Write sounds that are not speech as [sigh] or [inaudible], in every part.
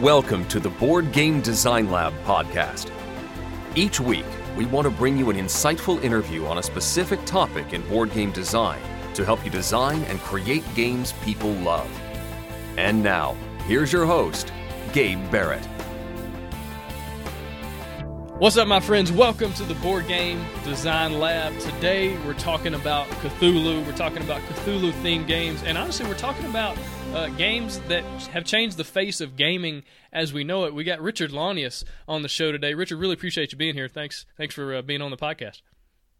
Welcome to the Board Game Design Lab podcast. Each week, we want to bring you an insightful interview on a specific topic in board game design to help you design and create games people love. And now, here's your host, Gabe Barrett. What's up, my friends? Welcome to the Board Game Design Lab. Today, we're talking about Cthulhu. We're talking about Cthulhu themed games, and honestly, we're talking about uh, games that have changed the face of gaming as we know it. We got Richard Launius on the show today. Richard, really appreciate you being here. Thanks, thanks for uh, being on the podcast.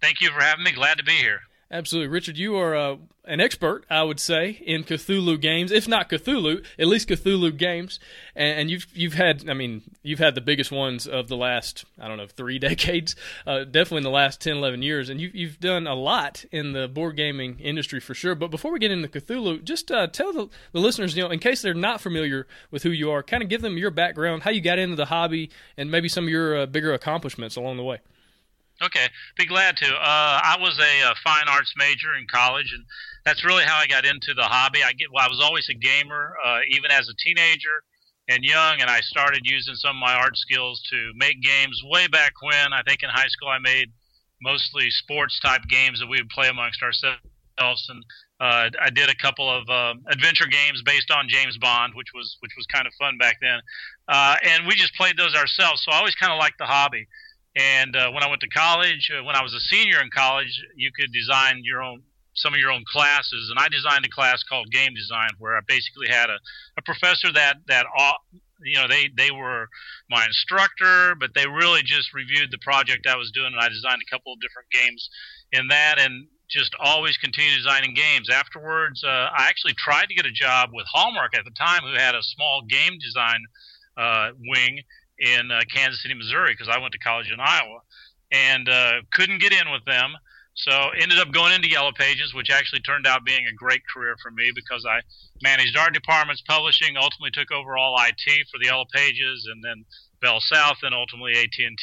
Thank you for having me. Glad to be here. Absolutely, Richard. You are uh, an expert, I would say, in Cthulhu games. If not Cthulhu, at least Cthulhu games. And, and you've you've had, I mean, you've had the biggest ones of the last, I don't know, three [laughs] decades. Uh, definitely in the last 10, 11 years. And you've you've done a lot in the board gaming industry for sure. But before we get into Cthulhu, just uh, tell the, the listeners, you know, in case they're not familiar with who you are, kind of give them your background, how you got into the hobby, and maybe some of your uh, bigger accomplishments along the way. Okay, be glad to. Uh, I was a, a, fine arts major in college, and that's really how I got into the hobby. I get, well, I was always a gamer, uh, even as a teenager and young, and I started using some of my art skills to make games way back when. I think in high school I made mostly sports type games that we would play amongst ourselves, and uh, I did a couple of uh, adventure games based on James Bond, which was which was kind of fun back then, uh, and we just played those ourselves. So I always kind of liked the hobby. And uh, when I went to college, uh, when I was a senior in college, you could design your own some of your own classes, and I designed a class called game design, where I basically had a, a professor that that you know they they were my instructor, but they really just reviewed the project I was doing, and I designed a couple of different games in that, and just always continued designing games. Afterwards, uh, I actually tried to get a job with Hallmark at the time, who had a small game design uh, wing, in uh, Kansas City, Missouri, because I went to college in Iowa, and uh, couldn't get in with them. So ended up going into Yellow Pages, which actually turned out being a great career for me because I managed art departments, publishing, ultimately took over all IT for the Yellow Pages, and then Bell South, and ultimately AT&T and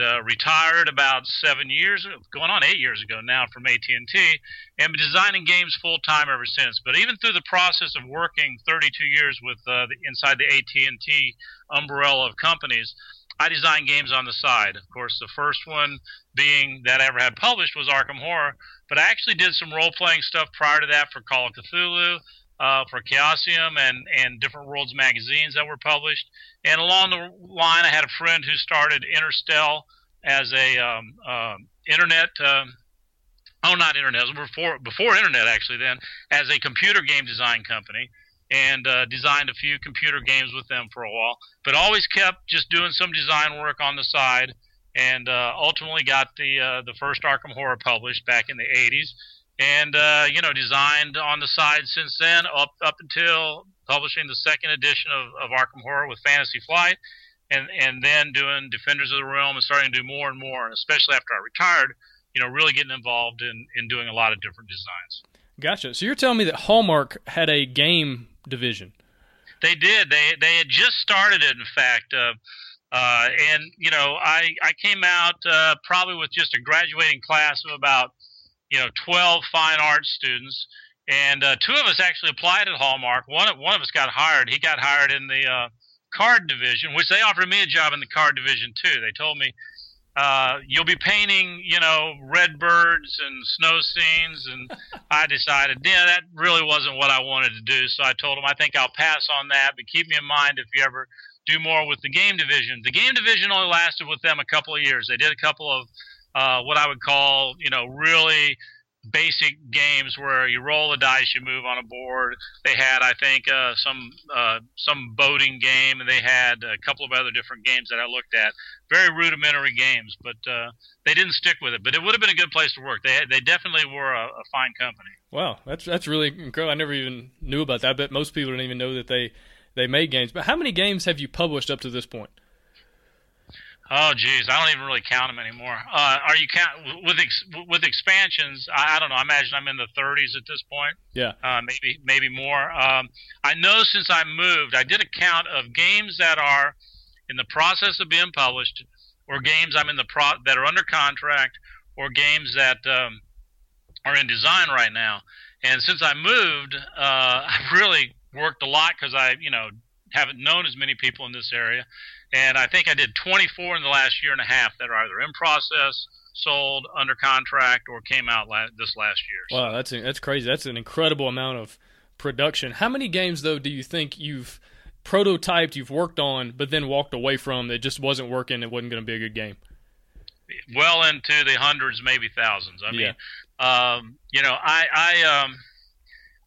uh, retired about seven years, going on eight years ago now from AT&T, and been designing games full time ever since. But even through the process of working 32 years with uh, the, inside the AT&T umbrella of companies, I designed games on the side. Of course, the first one being that I ever had published was Arkham Horror, but I actually did some role playing stuff prior to that for Call of Cthulhu uh, for Chaosium and, and different worlds magazines that were published. And along the line, I had a friend who started Interstel as a um, uh, internet. Um, oh, not internet. before before internet actually. Then as a computer game design company, and uh, designed a few computer games with them for a while. But always kept just doing some design work on the side, and uh, ultimately got the uh, the first Arkham Horror published back in the '80s and uh, you know designed on the side since then up up until publishing the second edition of, of Arkham Horror with Fantasy Flight and and then doing Defenders of the Realm and starting to do more and more and especially after I retired you know really getting involved in in doing a lot of different designs. Gotcha. So you're telling me that Hallmark had a game division? They did. They they had just started it in fact uh, uh, and you know I I came out uh, probably with just a graduating class of about you know 12 fine arts students, and uh, two of us actually applied at Hallmark. One one of us got hired. He got hired in the uh, card division, which they offered me a job in the card division too. They told me uh, you'll be painting, you know, red birds and snow scenes. And [laughs] I decided, yeah, that really wasn't what I wanted to do. So I told them, I think I'll pass on that, but keep me in mind if you ever do more with the game division. The game division only lasted with them a couple of years. They did a couple of uh, what I would call, you know, really basic games where you roll the dice, you move on a board. They had, I think, uh, some uh, some boating game, and they had a couple of other different games that I looked at. Very rudimentary games, but uh, they didn't stick with it. But it would have been a good place to work. They they definitely were a, a fine company. Wow, that's that's really incredible. I never even knew about that. I bet most people don't even know that they they made games. But how many games have you published up to this point? Oh, geez, I don't even really count them anymore. Uh, are you count with ex, with expansions? I, I, don't know. I imagine I'm in the 30s at this point. Yeah. Uh, maybe maybe more. Um, I know since I moved, I did a count of games that are in the process of being published, or games I'm in the pro that are under contract, or games that um, are in design right now. And since I moved, uh, [laughs] I've really worked a lot because I, you know, haven't known as many people in this area, and I think I did 24 in the last year and a half that are either in process, sold, under contract, or came out la- this last year. Wow, that's that's crazy. That's an incredible amount of production. How many games though do you think you've prototyped, you've worked on, but then walked away from that just wasn't working? It wasn't going to be a good game. Well into the hundreds, maybe thousands. I mean, yeah. um, you know, I, I, um,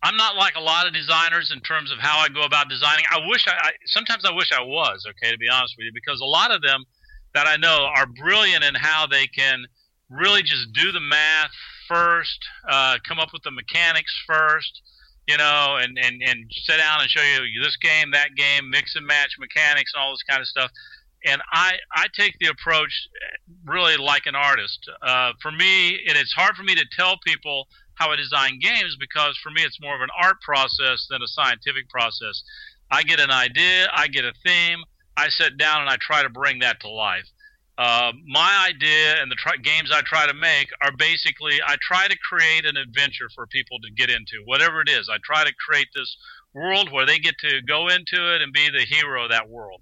I'm not like a lot of designers in terms of how I go about designing. I wish I, I sometimes I wish I was okay to be honest with you because a lot of them that I know are brilliant in how they can really just do the math first, uh, come up with the mechanics first, you know, and, and, and sit down and show you this game, that game, mix and match mechanics and all this kind of stuff. And I, I take the approach really like an artist. Uh, for me, and it's hard for me to tell people how I design games because for me it's more of an art process than a scientific process. I get an idea, I get a theme, I sit down and I try to bring that to life. Uh, my idea and the try- games I try to make are basically I try to create an adventure for people to get into, whatever it is. I try to create this world where they get to go into it and be the hero of that world.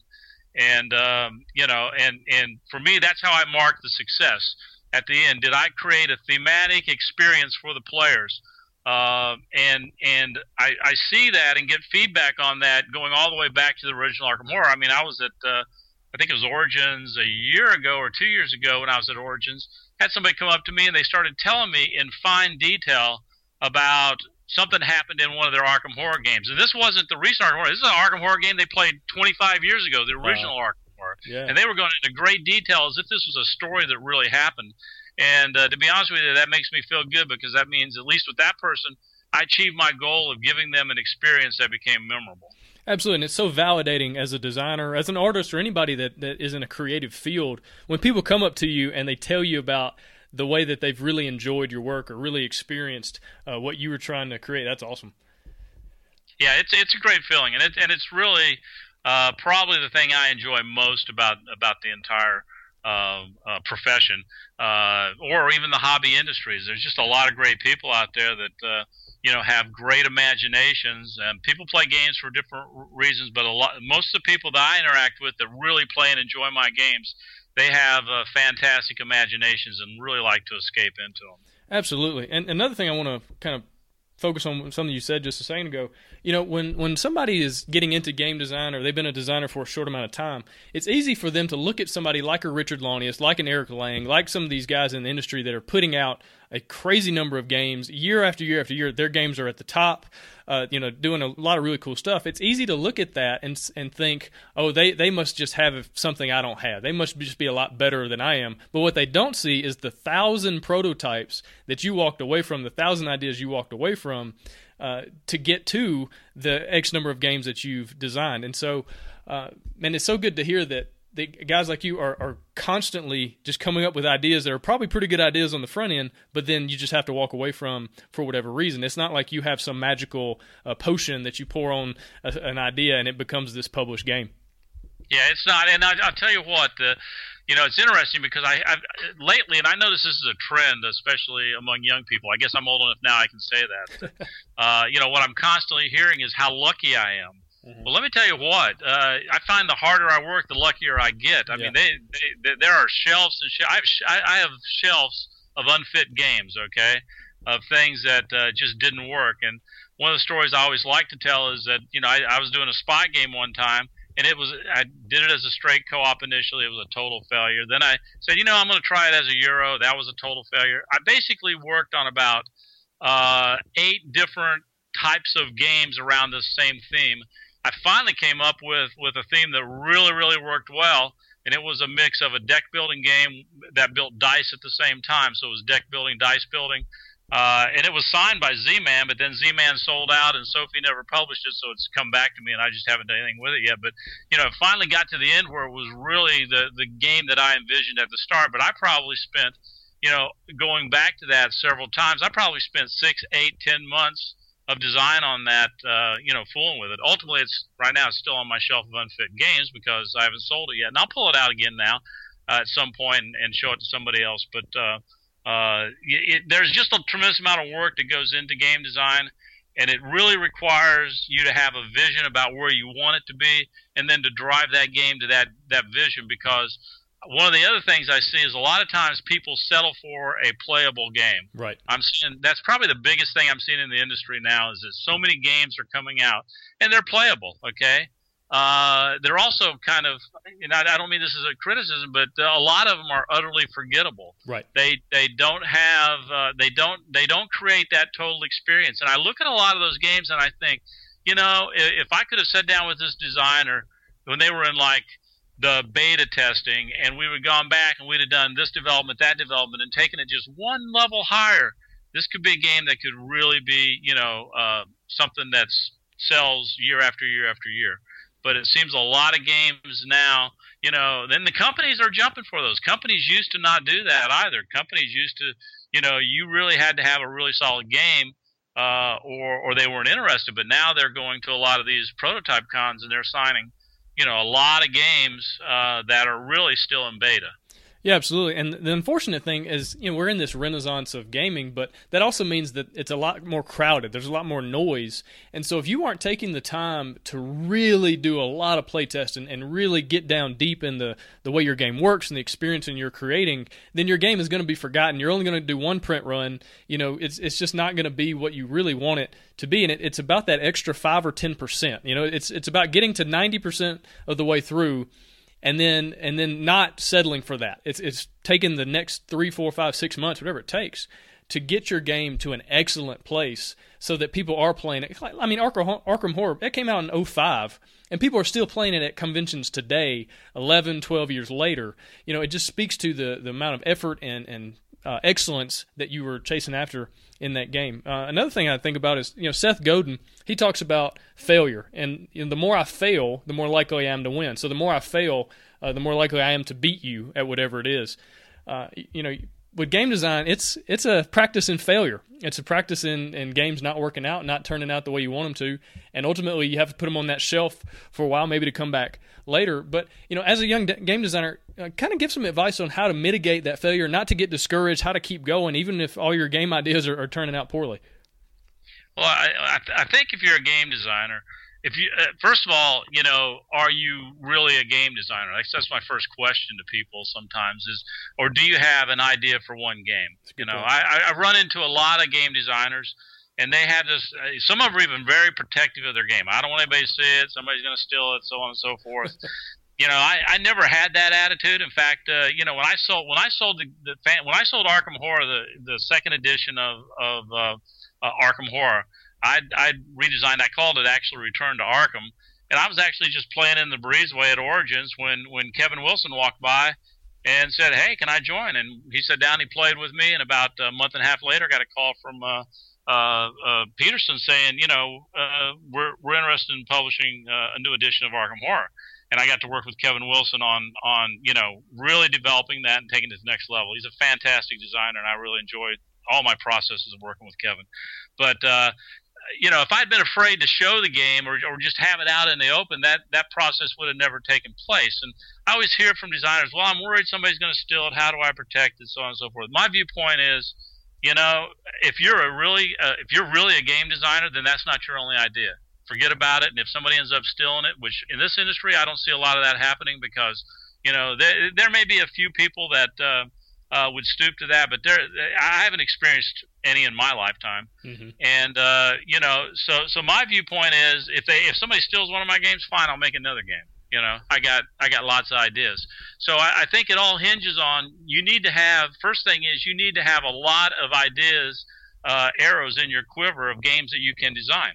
And um, you know, and and for me, that's how I mark the success at the end. Did I create a thematic experience for the players? Uh, and and I, I see that and get feedback on that going all the way back to the original Arkham Horror. I mean, I was at uh, I think it was Origins a year ago or two years ago when I was at Origins. Had somebody come up to me and they started telling me in fine detail about something happened in one of their Arkham Horror games. And this wasn't the recent Arkham Horror. This is an Arkham Horror game they played 25 years ago, the original wow. Arkham. Yeah. And they were going into great detail as if this was a story that really happened. And uh, to be honest with you, that makes me feel good because that means, at least with that person, I achieved my goal of giving them an experience that became memorable. Absolutely, and it's so validating as a designer, as an artist, or anybody that, that is in a creative field. When people come up to you and they tell you about the way that they've really enjoyed your work or really experienced uh, what you were trying to create, that's awesome. Yeah, it's it's a great feeling, and it and it's really uh, probably the thing I enjoy most about about the entire uh, uh, profession, uh, or even the hobby industries. There's just a lot of great people out there that uh, you know have great imaginations and people play games for different reasons but a lot most of the people that i interact with that really play and enjoy my games they have uh, fantastic imaginations and really like to escape into them absolutely and another thing i want to kind of focus on something you said just a second ago. You know, when when somebody is getting into game design or they've been a designer for a short amount of time, it's easy for them to look at somebody like a Richard Launius, like an Eric Lang, like some of these guys in the industry that are putting out a crazy number of games year after year after year. Their games are at the top, uh, you know, doing a lot of really cool stuff. It's easy to look at that and and think, oh, they they must just have something I don't have. They must just be a lot better than I am. But what they don't see is the thousand prototypes that you walked away from, the thousand ideas you walked away from uh, to get to the X number of games that you've designed. And so, uh, man, it's so good to hear that the guys like you are, are constantly just coming up with ideas that are probably pretty good ideas on the front end, but then you just have to walk away from for whatever reason. It's not like you have some magical uh, potion that you pour on a, an idea and it becomes this published game. Yeah, it's not. And I, will tell you what, uh, you know, it's interesting because I I've, lately, and I notice this is a trend, especially among young people. I guess I'm old enough now I can say that. [laughs] uh, you know, what I'm constantly hearing is how lucky I am. Mm-hmm. Well, let me tell you what. Uh, I find the harder I work, the luckier I get. I yeah. mean, they, they, they, there are shelves and sh- I, have, I have shelves of unfit games. Okay, of things that uh, just didn't work. And one of the stories I always like to tell is that you know I, I was doing a spy game one time and it was I did it as a straight co-op initially. It was a total failure. Then I said, you know, I'm going to try it as a euro. That was a total failure. I basically worked on about uh, eight different types of games around the same theme. I finally came up with with a theme that really really worked well, and it was a mix of a deck building game that built dice at the same time. So it was deck building, dice building uh, and it was signed by Z-Man, but then Z-Man sold out, and Sophie never published it, so it's come back to me, and I just haven't done anything with it yet. But you know, it finally got to the end where it was really the the game that I envisioned at the start. But I probably spent, you know, going back to that several times. I probably spent six, eight, ten months of design on that, uh, you know, fooling with it. Ultimately, it's right now it's still on my shelf of unfit games because I haven't sold it yet, and I'll pull it out again now uh, at some point and, and show it to somebody else. But uh, uh, it, there's just a tremendous amount of work that goes into game design, and it really requires you to have a vision about where you want it to be, and then to drive that game to that that vision. Because one of the other things I see is a lot of times people settle for a playable game. Right. I'm seeing that's probably the biggest thing I'm seeing in the industry now is that so many games are coming out and they're playable. Okay. Uh, they're also kind of, you know, I don't mean this as a criticism, but a lot of them are utterly forgettable. Right. They they don't have uh, they don't they don't create that total experience. And I look at a lot of those games and I think, you know, if, if I could have sat down with this designer when they were in like the beta testing and we would gone back and we'd have done this development, that development, and taken it just one level higher, this could be a game that could really be, you know, uh, something that sells year after year after year but it seems a lot of games now, you know, then the companies are jumping for those. Companies used to not do that either. Companies used to, you know, you really had to have a really solid game uh, or or they weren't interested. But now they're going to a lot of these prototype cons and they're signing, you know, a lot of games uh, that are really still in beta. Yeah, absolutely. And the unfortunate thing is, you know, we're in this renaissance of gaming, but that also means that it's a lot more crowded. There's a lot more noise. And so if you aren't taking the time to really do a lot of playtesting and really get down deep in the, the way your game works and the experience and you're creating, then your game is going to be forgotten. You're only going to do one print run. You know, it's it's just not going to be what you really want it to be. And it, it's about that extra five or ten percent. You know, it's it's about getting to ninety percent of the way through and then and then not settling for that. It's it's taking the next three, four, five, six months, whatever it takes, to get your game to an excellent place so that people are playing it. I mean, Arkham, Horror that came out in 05, and people are still playing it at conventions today, 11, 12 years later. You know, it just speaks to the the amount of effort and and uh, excellence that you were chasing after in that game. Uh, another thing I think about is you know Seth Godin. He talks about failure, and you know, the more I fail, the more likely I am to win. So the more I fail, uh, the more likely I am to beat you at whatever it is. Uh, you know, with game design, it's it's a practice in failure. It's a practice in, in games not working out, not turning out the way you want them to, and ultimately you have to put them on that shelf for a while, maybe to come back later. But you know, as a young de- game designer, uh, kind of give some advice on how to mitigate that failure, not to get discouraged, how to keep going, even if all your game ideas are, are turning out poorly. Well, I, I, th- I think if you're a game designer, if you uh, first of all, you know, are you really a game designer? That's, that's my first question to people sometimes is, or do you have an idea for one game? You know, I, I run into a lot of game designers, and they have this. Uh, some of them are even very protective of their game. I don't want anybody to see it. Somebody's going to steal it, so on and so forth. [laughs] you know, I, I never had that attitude. In fact, uh, you know, when I sold when I sold the, the fan, when I sold Arkham Horror, the the second edition of of uh, uh, Arkham Horror I I redesigned. I called it actually Return to Arkham, and I was actually just playing in the breezeway at Origins when when Kevin Wilson walked by and said, "Hey, can I join?" And he sat down. He played with me, and about a month and a half later, got a call from uh, uh, uh, Petersen saying, "You know, uh, we're we're interested in publishing uh, a new edition of Arkham Horror." And I got to work with Kevin Wilson on on you know really developing that and taking it to the next level. He's a fantastic designer, and I really enjoyed all my processes of working with Kevin. But uh, you know, if I'd been afraid to show the game or, or just have it out in the open, that, that process would have never taken place. And I always hear from designers, well, I'm worried somebody's going to steal it. How do I protect it? So on and so forth. My viewpoint is, you know, if you're a really, uh, if you're really a game designer, then that's not your only idea. Forget about it. And if somebody ends up stealing it, which in this industry, I don't see a lot of that happening because, you know, there, there may be a few people that, uh, uh, would stoop to that, but there, I haven't experienced any in my lifetime. Mm-hmm. And uh, you know, so so my viewpoint is, if they if somebody steals one of my games, fine, I'll make another game. You know, I got I got lots of ideas. So I, I think it all hinges on you need to have. First thing is you need to have a lot of ideas, uh, arrows in your quiver of games that you can design.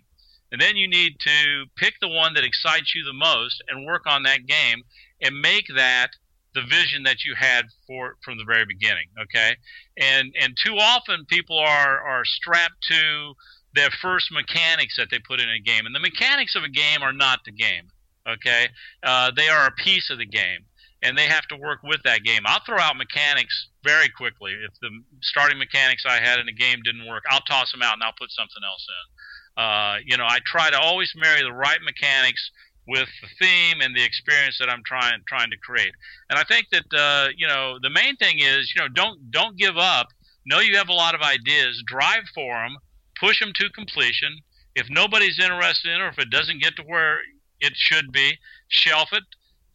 And then you need to pick the one that excites you the most and work on that game and make that the vision that you had for from the very beginning. Okay, and and too often people are are strapped to their first mechanics that they put in a game, and the mechanics of a game are not the game. Okay, uh, they are a piece of the game, and they have to work with that game. I'll throw out mechanics very quickly. If the starting mechanics I had in a game didn't work, I'll toss them out and I'll put something else in. Uh, you know, I try to always marry the right mechanics with the theme and the experience that I'm trying trying to create. And I think that uh, you know the main thing is you know don't don't give up. Know you have a lot of ideas. Drive for them. Push them to completion. If nobody's interested in it, or if it doesn't get to where it should be, shelf it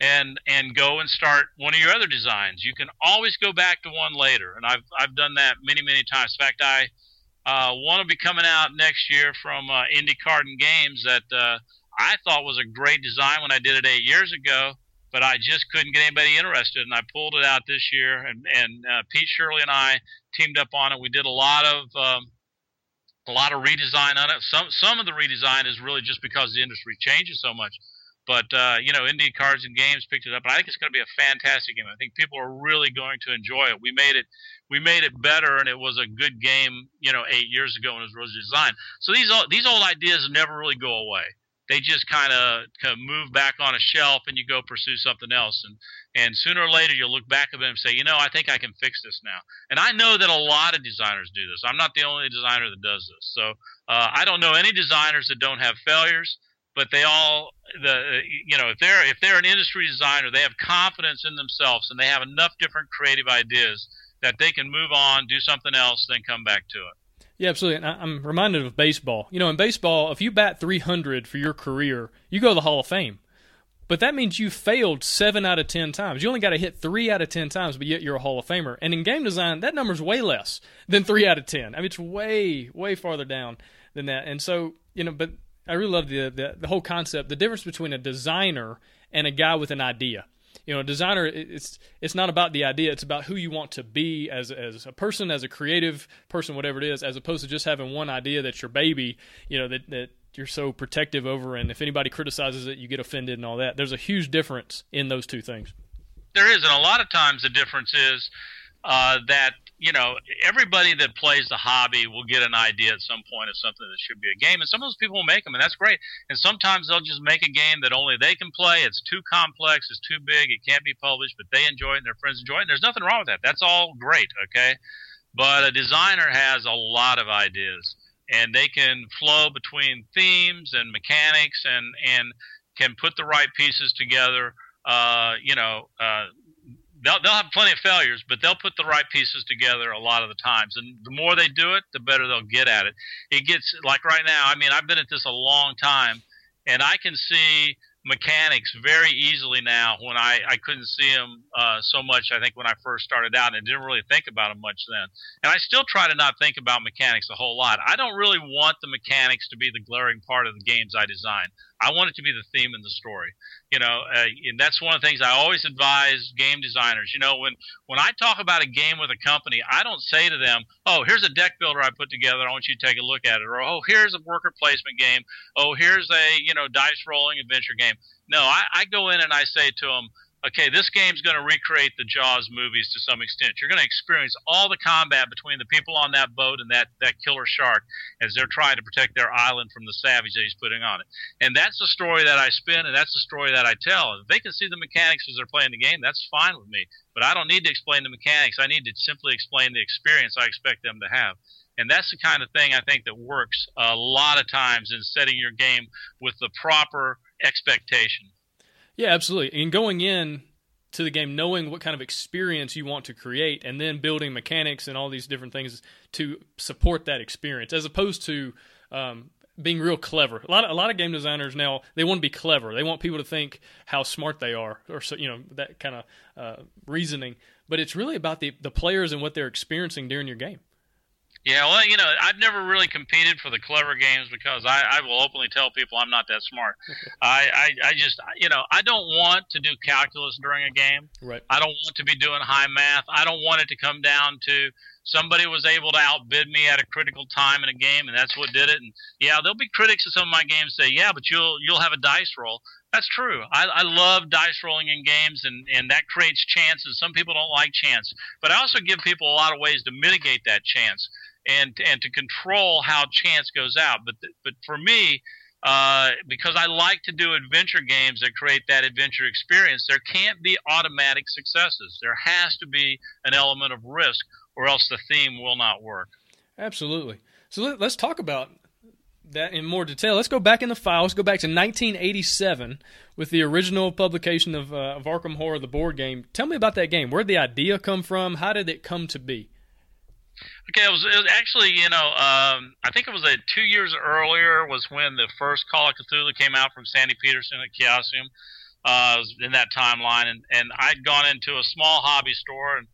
and and go and start one of your other designs. You can always go back to one later, and I've I've done that many many times. In fact, I uh, one will be coming out next year from uh, Indy Carton Games that uh, I thought was a great design when I did it eight years ago, but I just couldn't get anybody interested, and I pulled it out this year. And and uh, Pete Shirley and I teamed up on it. We did a lot of um, a lot of redesign on it. Some some of the redesign is really just because the industry changes so much. But uh, you know, Indy Cards and Games picked it up, and I think it's going to be a fantastic game. I think people are really going to enjoy it. We made it, we made it better, and it was a good game. You know, eight years ago when it was designed. So these old, these old ideas never really go away. They just kind of move back on a shelf, and you go pursue something else. And and sooner or later, you'll look back at them and say, you know, I think I can fix this now. And I know that a lot of designers do this. I'm not the only designer that does this. So uh, I don't know any designers that don't have failures but they all the you know if they're if they're an industry designer they have confidence in themselves and they have enough different creative ideas that they can move on do something else then come back to it yeah absolutely and i'm reminded of baseball you know in baseball if you bat 300 for your career you go to the hall of fame but that means you failed seven out of ten times. You only got to hit three out of ten times, but yet you're a Hall of Famer. And in game design, that number's way less than three out of ten. I mean, it's way, way farther down than that. And so, you know, but I really love the, the, the whole concept. The difference between a designer and a guy with an idea. You know, a designer it's it's not about the idea. It's about who you want to be as as a person, as a creative person, whatever it is, as opposed to just having one idea that's your baby. You know that that you're so protective over, and if anybody criticizes it, you get offended and all that. There's a huge difference in those two things. There is, and a lot of times the difference is uh, that you know everybody that plays the hobby will get an idea at some point of something that should be a game, and some of those people will make them, and that's great. And sometimes they'll just make a game that only they can play. It's too complex, it's too big, it can't be published, but they enjoy it and their friends enjoy it. And there's nothing wrong with that. That's all great, okay. But a designer has a lot of ideas, and they can flow between themes and mechanics, and and can put the right pieces together. Uh, you know, uh, they'll they'll have plenty of failures, but they'll put the right pieces together a lot of the times. And the more they do it, the better they'll get at it. It gets like right now. I mean, I've been at this a long time, and I can see mechanics very easily now when I, I couldn't see them uh, so much I think when I first started out and didn't really think about them much then and I still try to not think about mechanics a whole lot I don't really want the mechanics to be the glaring part of the games I design I want it to be the theme and the story you know, uh, and that's one of the things I always advise game designers. You know, when when I talk about a game with a company, I don't say to them, "Oh, here's a deck builder I put together. I want you to take a look at it," or "Oh, here's a worker placement game. Oh, here's a you know dice rolling adventure game." No, I, I go in and I say to them, okay, this game's going to recreate the Jaws movies to some extent. You're going to experience all the combat between the people on that boat and that, that killer shark as they're trying to protect their island from the savage that he's putting on it. And that's the story that I spin, and that's the story that I tell. If they can see the mechanics as they're playing the game, that's fine with me. But I don't need to explain the mechanics. I need to simply explain the experience I expect them to have. And that's the kind of thing I think that works a lot of times in setting your game with the proper expectation. Yeah, absolutely. And going in to the game knowing what kind of experience you want to create and then building mechanics and all these different things to support that experience as opposed to um, being real clever. A lot of, a lot of game designers now they want to be clever. They want people to think how smart they are or so, you know that kind of uh, reasoning, but it's really about the the players and what they're experiencing during your game. Yeah, well, you know, I've never really competed for the clever games because I, I will openly tell people I'm not that smart. [laughs] I, I, I just, you know, I don't want to do calculus during a game. Right. I don't want to be doing high math. I don't want it to come down to somebody was able to outbid me at a critical time in a game, and that's what did it. And yeah, there'll be critics of some of my games say, yeah, but you'll you'll have a dice roll. That's true. I, I love dice rolling in games, and, and that creates chances. Some people don't like chance, but I also give people a lot of ways to mitigate that chance and and to control how chance goes out. But but for me, uh, because I like to do adventure games that create that adventure experience, there can't be automatic successes. There has to be an element of risk, or else the theme will not work. Absolutely. So let, us talk about that in more detail. Let's go back in the file. Let's go back to 1987 with the original publication of, uh, of Arkham Horror, the board game. Tell me about that game. Where'd the idea come from? How did it come to be? Okay, it was, it was actually, you know, um, I think it was a two years earlier was when the first Call of Cthulhu came out from Sandy Petersen at Chaosium. Uh, in that timeline, and and I'd gone into a small hobby store, and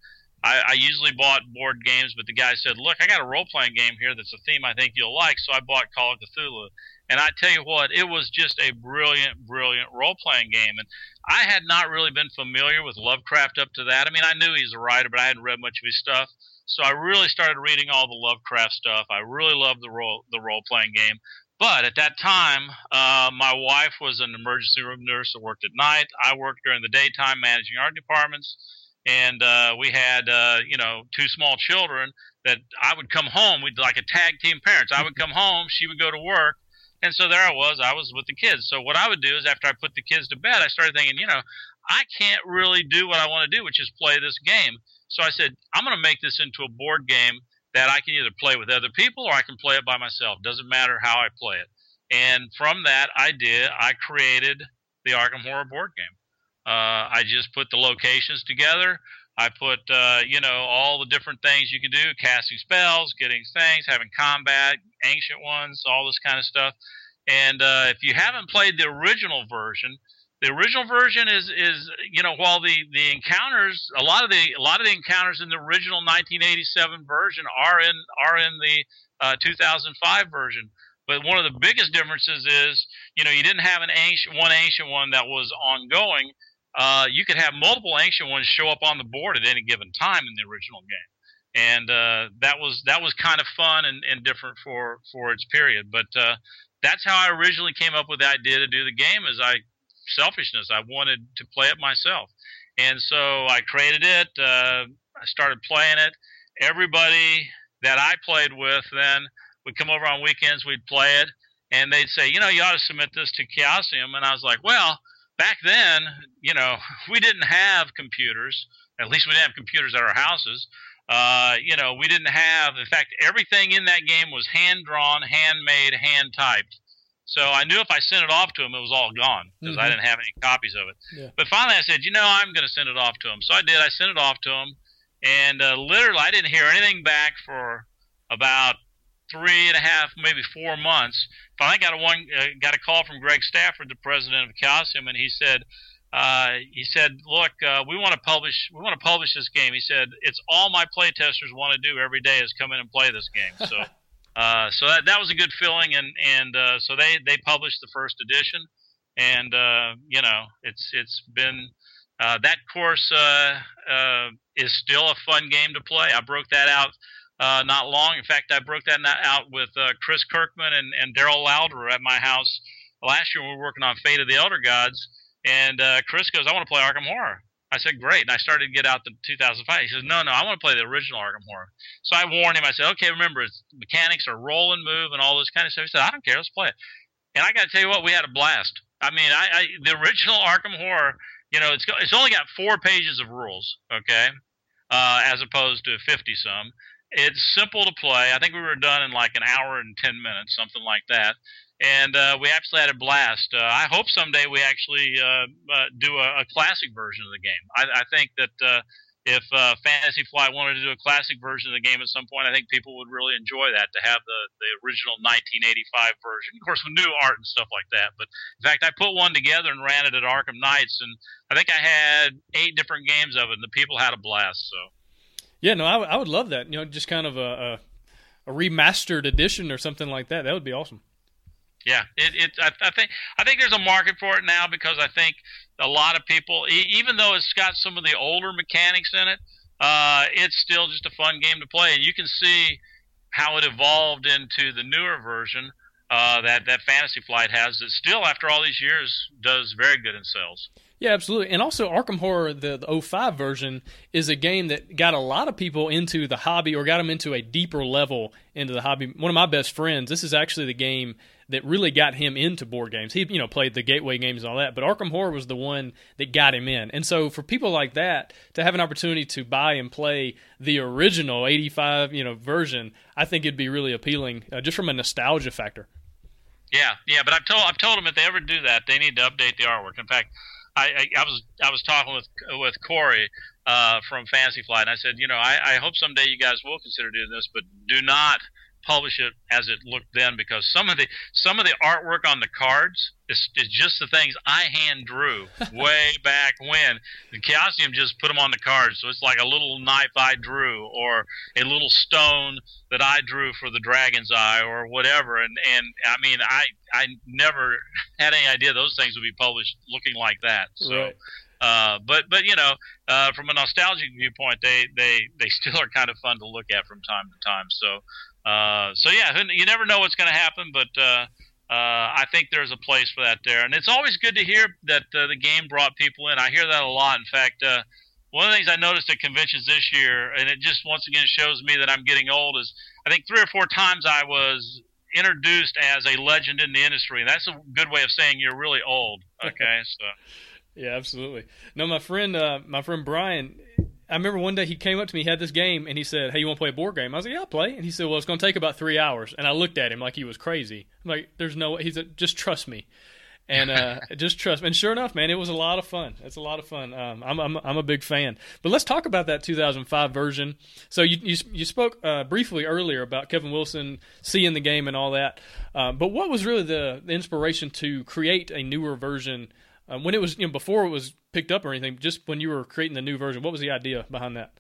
I, I usually bought board games, but the guy said, "Look, I got a role playing game here that's a theme I think you'll like," so I bought Call of Cthulhu. And I tell you what, it was just a brilliant, brilliant role playing game. And I had not really been familiar with Lovecraft up to that. I mean, I knew he's a writer, but I hadn't read much of his stuff. So I really started reading all the Lovecraft stuff. I really loved the role the role playing game. But at that time, uh, my wife was an emergency room nurse that worked at night. I worked during the daytime managing art departments, and uh, we had uh, you know two small children that I would come home. We'd like a tag team parents. I would [laughs] come home, she would go to work, and so there I was. I was with the kids. So what I would do is after I put the kids to bed, I started thinking, you know, I can't really do what I want to do, which is play this game. So I said, I'm going to make this into a board game that I can either play with other people or I can play it by myself. Doesn't matter how I play it. And from that, idea. I created the Arkham Horror board game. Uh, I just put the locations together. I put, uh, you know, all the different things you can do, casting spells, getting things, having combat, ancient ones, all this kind of stuff. And uh, if you haven't played the original version, the original version is is you know while the the encounters a lot of the a lot of the encounters in the original 1987 version are in are in the uh, 2005 version. But one of the biggest differences is you know you didn't have an ancient one ancient one that was ongoing. Uh, you could have multiple ancient ones show up on the board at any given time in the original game. And uh, that was that was kind of fun and, and different for for its period. But uh, that's how I originally came up with the idea to do the game. Is I selfishness. I wanted to play it myself. And so I created it. Uh, I started playing it. Everybody that I played with then would come over on weekends, we'd play it, and they'd say, you know, you ought to submit this to Chaosium. And I was like, well, back then, you know, [laughs] we didn't have computers. At least we didn't have computers at our houses. Uh, you know, we didn't have, in fact, everything in that game was hand drawn, handmade, hand typed. So I knew if I sent it off to him, it was all gone because mm-hmm. I didn't have any copies of it. Yeah. But finally, I said, you know, I'm going to send it off to him. So I did. I sent it off to him, and uh, literally, I didn't hear anything back for about three and a half, maybe four months. Finally, got a one uh, got a call from Greg Stafford, the president of Chaosium, and he said. Uh, he said, "Look, uh, we want to publish. We want to publish this game." He said, "It's all my playtesters want to do every day is come in and play this game." So [laughs] Uh, so that that was a good feeling, and and uh, so they they published the first edition, and uh, you know it's it's been uh, that course uh, is still a fun game to play. I broke that out not long. In fact, I broke that out with Chris Kirkman and and Darrell Louder at my house last year. when We were working on Fate of the Elder Gods, and Chris goes, "I want to play Arkham Horror." I said, great. And I started to get out the 2005. He says, no, no, I want to play the original Arkham Horror. So I warned him. I said, okay, remember, mechanics are roll and move and all this kind of stuff. He said, I don't care. Let's play it. And I got to tell you what, we had a blast. I mean, I, I the original Arkham Horror, you know, it's it's only got four pages of rules, okay, uh, as opposed to 50 some. It's simple to play. I think we were done in like an hour and 10 minutes, something like that and uh, we actually had a blast. Uh, I hope someday we actually uh, uh do a, a, classic version of the game. I, I think that uh, if Fantasy Flight wanted to do a classic version of the game at some point, I think people would really enjoy that to have the, the original 1985 version. Of course, with new art and stuff like that. But in fact, I put one together and ran it at Arkham Nights, and I think I had eight different games of it, and the people had a blast. So. Yeah, no, I, I would love that. You know, just kind of a, a, a remastered edition or something like that. That would be awesome. Yeah, it, it I, I, think I think there's a market for it now because I think a lot of people, even though it's got some of the older mechanics in it, uh, it's still just a fun game to play, and you can see how it evolved into the newer version uh, that that Fantasy Flight has. That still, after all these years, does very good in sales. Yeah, absolutely. And also, Arkham Horror, the, the 05 version, is a game that got a lot of people into the hobby or got them into a deeper level into the hobby. One of my best friends, this is actually the game that really got him into board games. He, you know, played the gateway games and all that, but Arkham Horror was the one that got him in. And so for people like that to have an opportunity to buy and play the original 85, you know, version, I think it'd be really appealing uh, just from a nostalgia factor. Yeah, yeah, but I've told I've told them if they ever do that, they need to update the artwork. In fact, I, I, was I was talking with with Corey uh, from Fantasy Flight, and I said, you know, I, I hope someday you guys will consider doing this, but do not publish it as it looked then because some of the some of the artwork on the cards is, is just the things I hand drew [laughs] way back when. The Chaosium just put them on the cards, so it's like a little knife I drew or a little stone that I drew for the dragon's eye or whatever. And and I mean I I never [laughs] had any idea those things would be published looking like that. So. Right. Uh, but but you know, uh, from a nostalgic viewpoint, they, they, they [laughs] still are kind of fun to look at from time to time. So uh, so yeah, you never know what's going to happen, but uh, uh, I think there's a place for that there, and it's always good to hear that uh, the game brought people in. I hear that a lot. In fact, uh, one of the things I noticed at conventions this year, and it just once again shows me that I'm getting old, is I think three or four times I was introduced as a legend in the industry, and that's a good way of saying you're really old. [laughs] Okay, so. Yeah, absolutely. No, my friend, uh, my friend Brian, I remember one day he came up to me, he had this game, and he said, "Hey, you want to play a board game?" I was like, "Yeah, I'll play." And he said, "Well, it's going to take about three hours." And I looked at him like he was crazy. I'm like, "There's no." way. He said, "Just trust me." and uh, [laughs] just trust me. And sure enough, man, it was a lot of fun. It's a lot of fun. Um, I'm, I'm I'm a big fan. But let's talk about that 2005 version. So you you, you spoke uh, briefly earlier about Kevin Wilson seeing the game and all that. Uh, but what was really the, the inspiration to create a newer version uh, when it was you know before it was picked up or anything? Just when you were creating the new version, what was the idea behind that?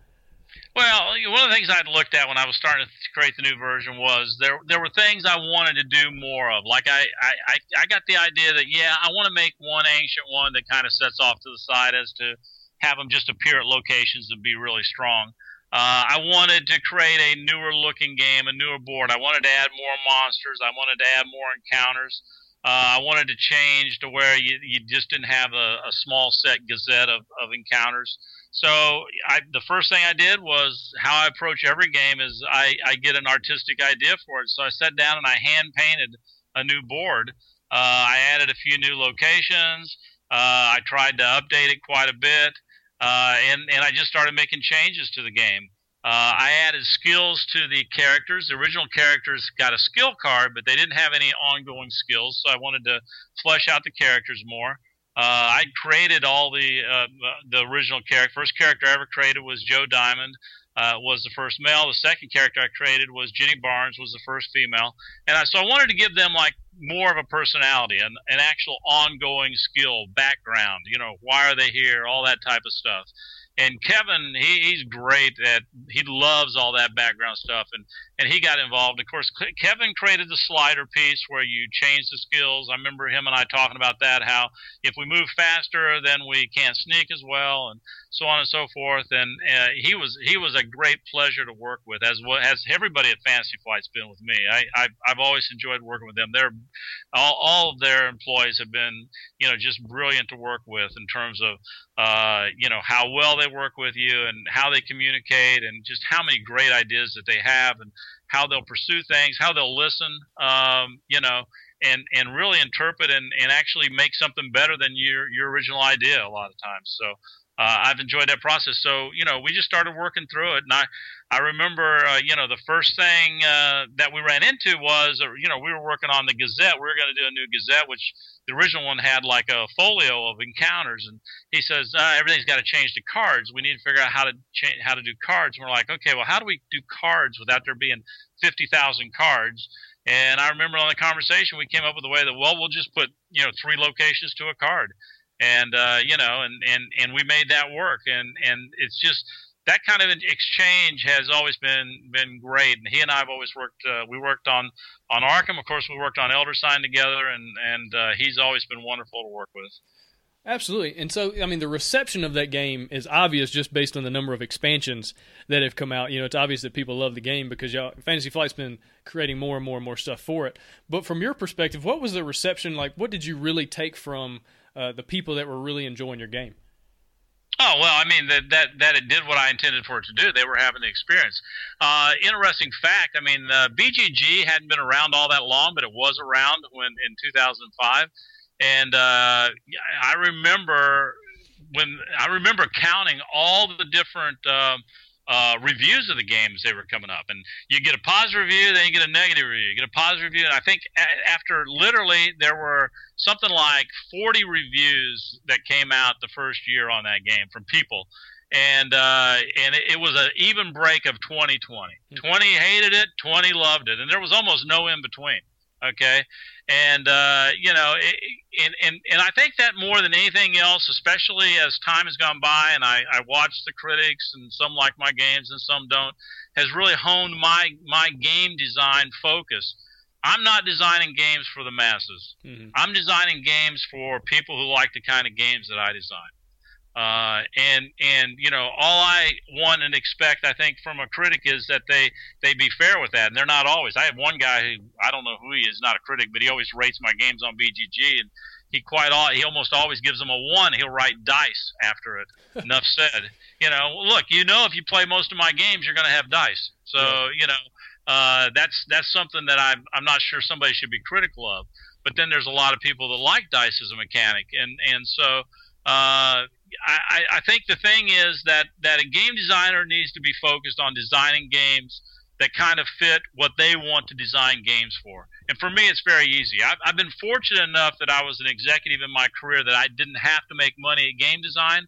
Well, one of the things I'd looked at when I was starting to create the new version was there there were things I wanted to do more of. Like I I, I got the idea that yeah, I want to make one ancient one that kind of sets off to the side as to have them just appear at locations and be really strong. Uh, I wanted to create a newer looking game, a newer board. I wanted to add more monsters. I wanted to add more encounters. Uh, I wanted to change to where you, you just didn't have a, a small set gazette of, of encounters. So I, the first thing I did was how I approach every game is I, I get an artistic idea for it. So I sat down and I hand painted a new board. Uh, I added a few new locations. Uh, I tried to update it quite a bit, uh, and and I just started making changes to the game. Uh, I added skills to the characters. The original characters got a skill card, but they didn't have any ongoing skills, so I wanted to flesh out the characters more. Uh, I created all the uh, the original character. First character I ever created was Joe Diamond. Uh, was the first male. The second character I created was Jenny Barnes. Was the first female. And I, so I wanted to give them like more of a personality, an an actual ongoing skill background. You know, why are they here? All that type of stuff and Kevin, he, he's great at he loves all that background stuff, and and he got involved. Of course, Kevin created the slider piece where you change the skills. I remember him and I talking about that. How if we move faster, then we can't sneak as well, and so on and so forth. And uh, he was he was a great pleasure to work with, as well as everybody at Fantasy Flight's been with me. I, I I've always enjoyed working with them. They're all all of their employees have been you know just brilliant to work with in terms of uh, you know how well they work with you and how they communicate and just how many great ideas that they have and how they'll pursue things, how they'll listen. Um, you know and and really interpret and, and actually make something better than your your original idea a lot of times. So uh, I've enjoyed that process. So you know, we just started working through it, and I I remember uh, you know the first thing uh, that we ran into was uh, you know we were working on the Gazette. We were going to do a new Gazette, which the original one had like a folio of encounters, and he says uh, everything's got to change to cards. We need to figure out how to change how to do cards. And we're like, okay, well, how do we do cards without there being fifty thousand cards? And I remember on the conversation, we came up with a way that well, we'll just put you know three locations to a card and uh, you know, and and and we made that work, and and it's just that kind of exchange has always been been great. And he and I have always worked. Uh, we worked on on Arkham, of course. We worked on Elder Sign together, and and uh, he's always been wonderful to work with. Absolutely. And so, I mean, the reception of that game is obvious just based on the number of expansions that have come out. You know, it's obvious that people love the game because y'all, Fantasy Flight's been creating more and more and more stuff for it. But from your perspective, what was the reception like? What did you really take from uh, the people that were really enjoying your game? Oh well, I mean that that that it did what I intended for it to do. They were having the experience. Uh, interesting fact. I mean, uh, BGG hadn't been around all that long, but it was around when in 2005, and uh, I remember when I remember counting all the different. Uh, uh, reviews of the games they were coming up, and you get a positive review, then you get a negative review. You get a positive review, and I think a- after literally there were something like 40 reviews that came out the first year on that game from people, and uh, and it, it was an even break of 20-20. Hmm. 20 hated it, 20 loved it, and there was almost no in between. Okay, and uh, you know, it, and, and and I think that more than anything else, especially as time has gone by, and I, I watch the critics, and some like my games and some don't, has really honed my my game design focus. I'm not designing games for the masses. Mhm. I'm designing games for people who like the kind of games that I design. Uh, and and you know all I want and expect I think from a critic is that they they be fair with that and they're not always. I have one guy who I don't know who he is, not a critic, but he always rates my games on BGG and he quite all he almost always gives them a one. He'll write dice after it. [laughs] Enough said. You know, look, you know if you play most of my games, you're going to have dice. So Yeah. you know uh, that's that's something that I'm I'm not sure somebody should be critical of. But then there's a lot of people that like dice as a mechanic, and and so uh, I, I think the thing is that that a game designer needs to be focused on designing games that kind of fit what they want to design games for. And for me, it's very easy. I've, I've been fortunate enough that I was an executive in my career that I didn't have to make money at game design.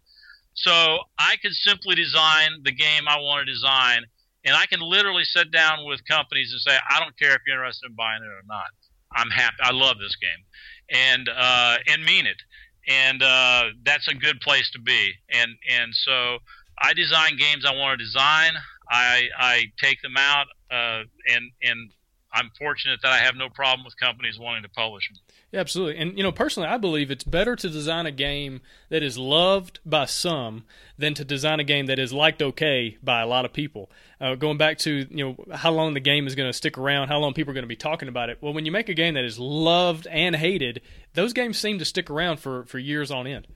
So I could simply design the game I want to design, and I can literally sit down with companies and say, I don't care if you're interested in buying it or not. I'm happy. I love this game, and uh, and mean it. And uh, that's a good place to be. And and so I design games I want to design. I I take them out, uh, and and I'm fortunate that I have no problem with companies wanting to publish them. Yeah, absolutely. And you know, personally, I believe it's better to design a game that is loved by some than to design a game that is liked okay by a lot of people. Uh, going back to you know how long the game is going to stick around, how long people are going to be talking about it. Well, when you make a game that is loved and hated, those games seem to stick around for for years on end.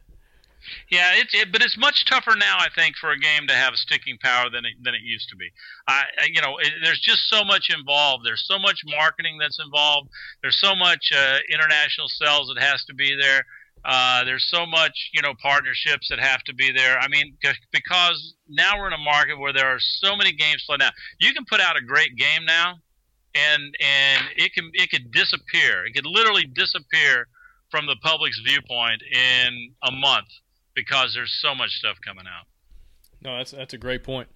Yeah, it's it, but it's much tougher now, I think, for a game to have sticking power than it, than it used to be. I, I you know, it, there's just so much involved. There's so much marketing that's involved. There's so much uh, international sales that has to be there. Uh, there's so much, you know, partnerships that have to be there. I mean, c- because now we're in a market where there are so many games flooding out. You can put out a great game now, and and it can it could disappear. It could literally disappear from the public's viewpoint in a month because there's so much stuff coming out. No, that's that's a great point.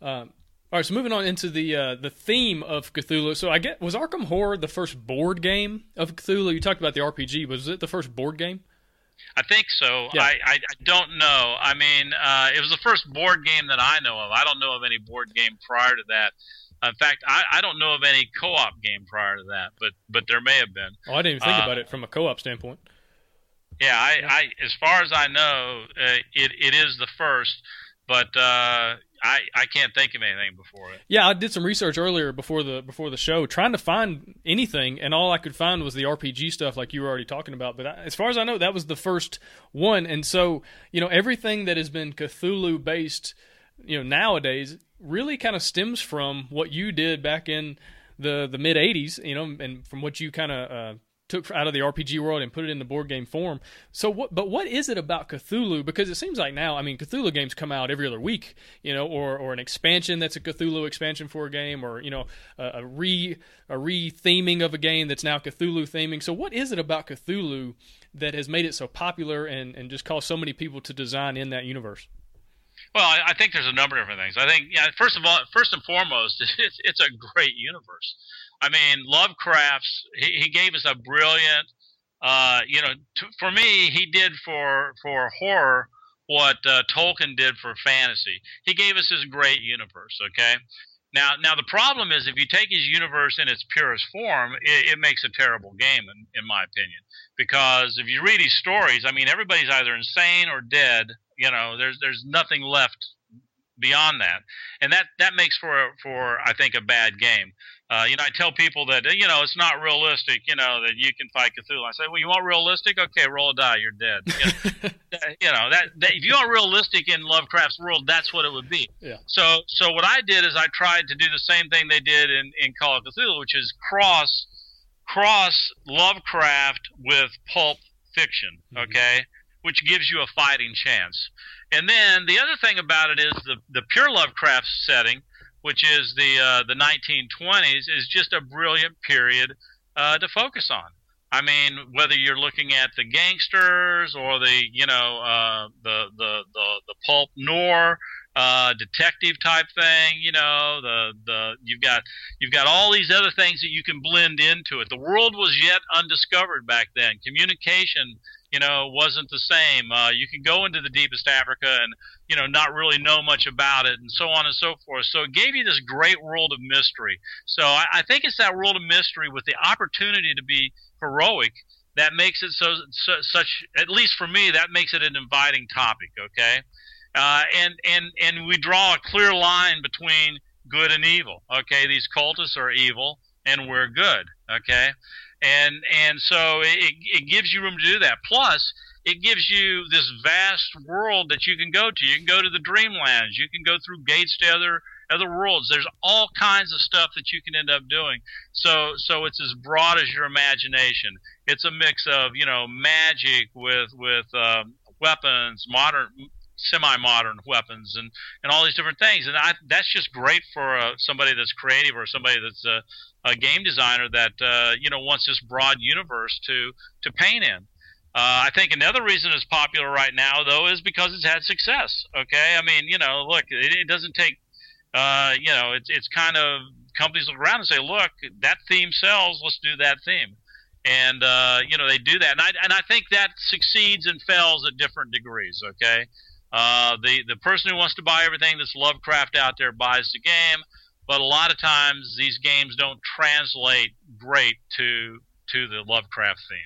Um, all right, so moving on into the uh, the theme of Cthulhu. So I get was Arkham Horror the first board game of Cthulhu? You talked about the RPG. Was it the first board game? I think so. Yeah. I, I, I don't know. I mean, uh, it was the first board game that I know of. I don't know of any board game prior to that. In fact, I, I don't know of any co-op game prior to that, but but there may have been. Oh, I didn't even think Uh, about it from a co-op standpoint. Yeah, I, I as far as I know, uh, it it is the first, but uh, I I can't think of anything before it. Yeah, I did some research earlier before the before the show, trying to find anything, and all I could find was the RPG stuff, like you were already talking about. But I, as far as I know, that was the first one, and so you know everything that has been Cthulhu based, you know nowadays really kind of stems from what you did back in the the mid '80s, you know, and from what you kind of. Uh, took out of the RPG world and put it in the board game form. So what but what is it about Cthulhu because it seems like now I mean Cthulhu games come out every other week, you know, or or an expansion that's a Cthulhu expansion for a game or you know a, a re a re-theming of a game that's now Cthulhu theming. So what is it about Cthulhu that has made it so popular and and just caused so many people to design in that universe? Well, I, I think there's a number of different things. I think, yeah, first of all, first and foremost, [laughs] it's it's a great universe. I mean, Lovecraft's he, he gave us a brilliant, uh, you know, t- for me, he did for for horror what uh, Tolkien did for fantasy. He gave us his great universe. Okay. Now, now the problem is if you take his universe in its purest form, it, it makes a terrible game, in, in my opinion. Because if you read his stories, I mean, everybody's either insane or dead. You know, there's there's nothing left beyond that, and that that makes for for I think a bad game. Uh, you know, I tell people that you know it's not realistic. You know that you can fight Cthulhu. I say, well, you want realistic? Okay, roll a die. You're dead. You know, [laughs] you know that, that if you want realistic in Lovecraft's world, that's what it would be. Yeah. So so what I did is I tried to do the same thing they did in in Call of Cthulhu, which is cross cross Lovecraft with pulp fiction. Mhm. Okay. which gives you a fighting chance. And then the other thing about it is the the pure Lovecraft setting, which is the uh, the 1920s, is just a brilliant period uh, to focus on. I mean, whether you're looking at the gangsters or the you know uh, the, the the the pulp noir uh, detective type thing, you know, the the you've got you've got all these other things that you can blend into it. The world was yet undiscovered back then. Communication you know, wasn't the same. Uh, you can go into the deepest Africa and, you know, not really know much about it and so on and so forth. So it gave you this great world of mystery. So I, I think it's that world of mystery with the opportunity to be heroic that makes it so, so such, at least for me, that makes it an inviting topic. Okay. Uh, and, and, and we draw a clear line between good and evil. Okay. These cultists are evil and we're good. Okay and and so it, it gives you room to do that. Plus, it gives you this vast world that you can go to. You can go to the dreamlands. You can go through gates to other other worlds. There's all kinds of stuff that you can end up doing. So so it's as broad as your imagination. It's a mix of you know magic with with um, weapons, modern semi-modern weapons and, and all these different things. And I, that's just great for uh, somebody that's creative or somebody that's a, a game designer that uh, you know wants this broad universe to to paint in. Uh, I think another reason it's popular right now, though, is because it's had success. Okay, I mean, you know, look, it, it doesn't take, uh, you know, it's it's kind of companies look around and say, look, that theme sells, let's do that theme and uh, you know they do that, and I and I think that succeeds and fails at different degrees. Okay, uh, the the person who wants to buy everything that's Lovecraft out there buys the game, but a lot of times these games don't translate great to to the Lovecraft theme.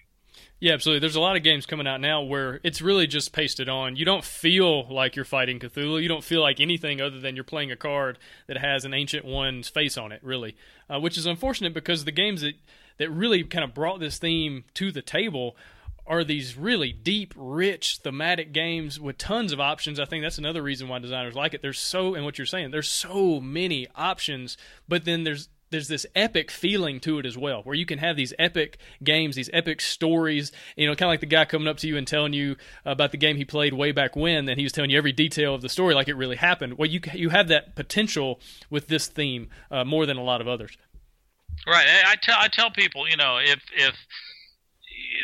Yeah, absolutely. There's a lot of games coming out now where it's really just pasted on. You don't feel like you're fighting Cthulhu. You don't feel like anything other than you're playing a card that has an ancient one's face on it, really, uh, which is unfortunate because the games that that really kind of brought this theme to the table are these really deep, rich, thematic games with tons of options. I think that's another reason why designers like it. There's so, and what you're saying, there's so many options, but then there's there's this epic feeling to it as well, where you can have these epic games, these epic stories. You know, kind of like the guy coming up to you and telling you about the game he played way back when, and he was telling you every detail of the story like it really happened. Well, you you have that potential with this theme uh, more than a lot of others. Right. I tell I tell people, you know, if if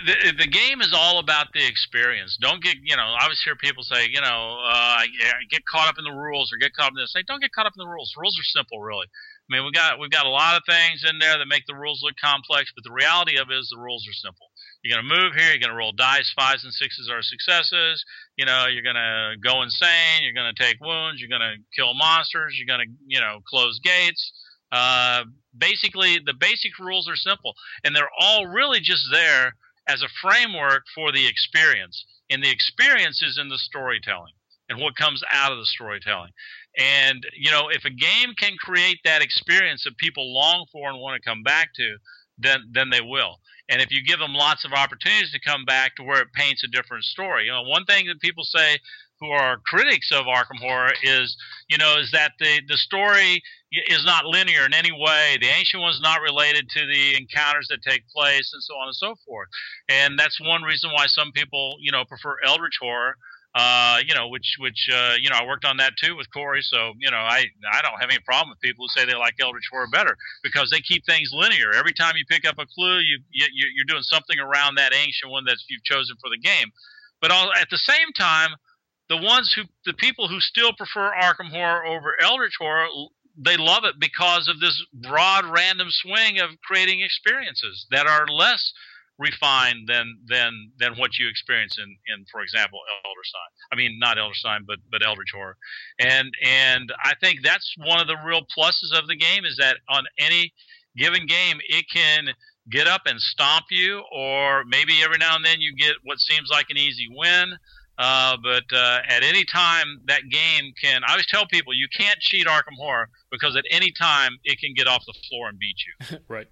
the, the game is all about the experience. Don't get, you know, I always hear people say, you know, uh, get caught up in the rules or get caught up in this. Say, don't get caught up in the rules. Rules are simple, really. I mean, we got we've got a lot of things in there that make the rules look complex, but the reality of it is the rules are simple. You're going to move here. You're going to roll dice. Fives and sixes are successes. You know, you're going to go insane. You're going to take wounds. You're going to kill monsters. You're going to, you know, close gates. Uh, basically, the basic rules are simple, and they're all really just there as a framework for the experience. And the experience is in the storytelling and what comes out of the storytelling. And, you know, if a game can create that experience that people long for and want to come back to, then, then they will. And if you give them lots of opportunities to come back to where it paints a different story, you know, one thing that people say who are critics of Arkham Horror is, you know, is that the the story is not linear in any way. The ancient one's not related to the encounters that take place, and so on and so forth. And that's one reason why some people, you know, prefer Eldritch Horror. Uh, you know, which which uh, you know, I worked on that too with Corey. So you know, I I don't have any problem with people who say they like Eldritch Horror better because they keep things linear. Every time you pick up a clue, you, you you're doing something around that ancient one that you've chosen for the game. But all, at the same time, the ones who the people who still prefer Arkham Horror over Eldritch Horror they love it because of this broad random swing of creating experiences that are less refined than than than what you experience in in for example Elder Sign. I mean not Elder Sign but but Eldritch Horror. And and I think that's one of the real pluses of the game is that on any given game it can get up and stomp you or maybe every now and then you get what seems like an easy win uh, but uh, at any time, that game can. I always tell people you can't cheat Arkham Horror because at any time it can get off the floor and beat you. [laughs] right.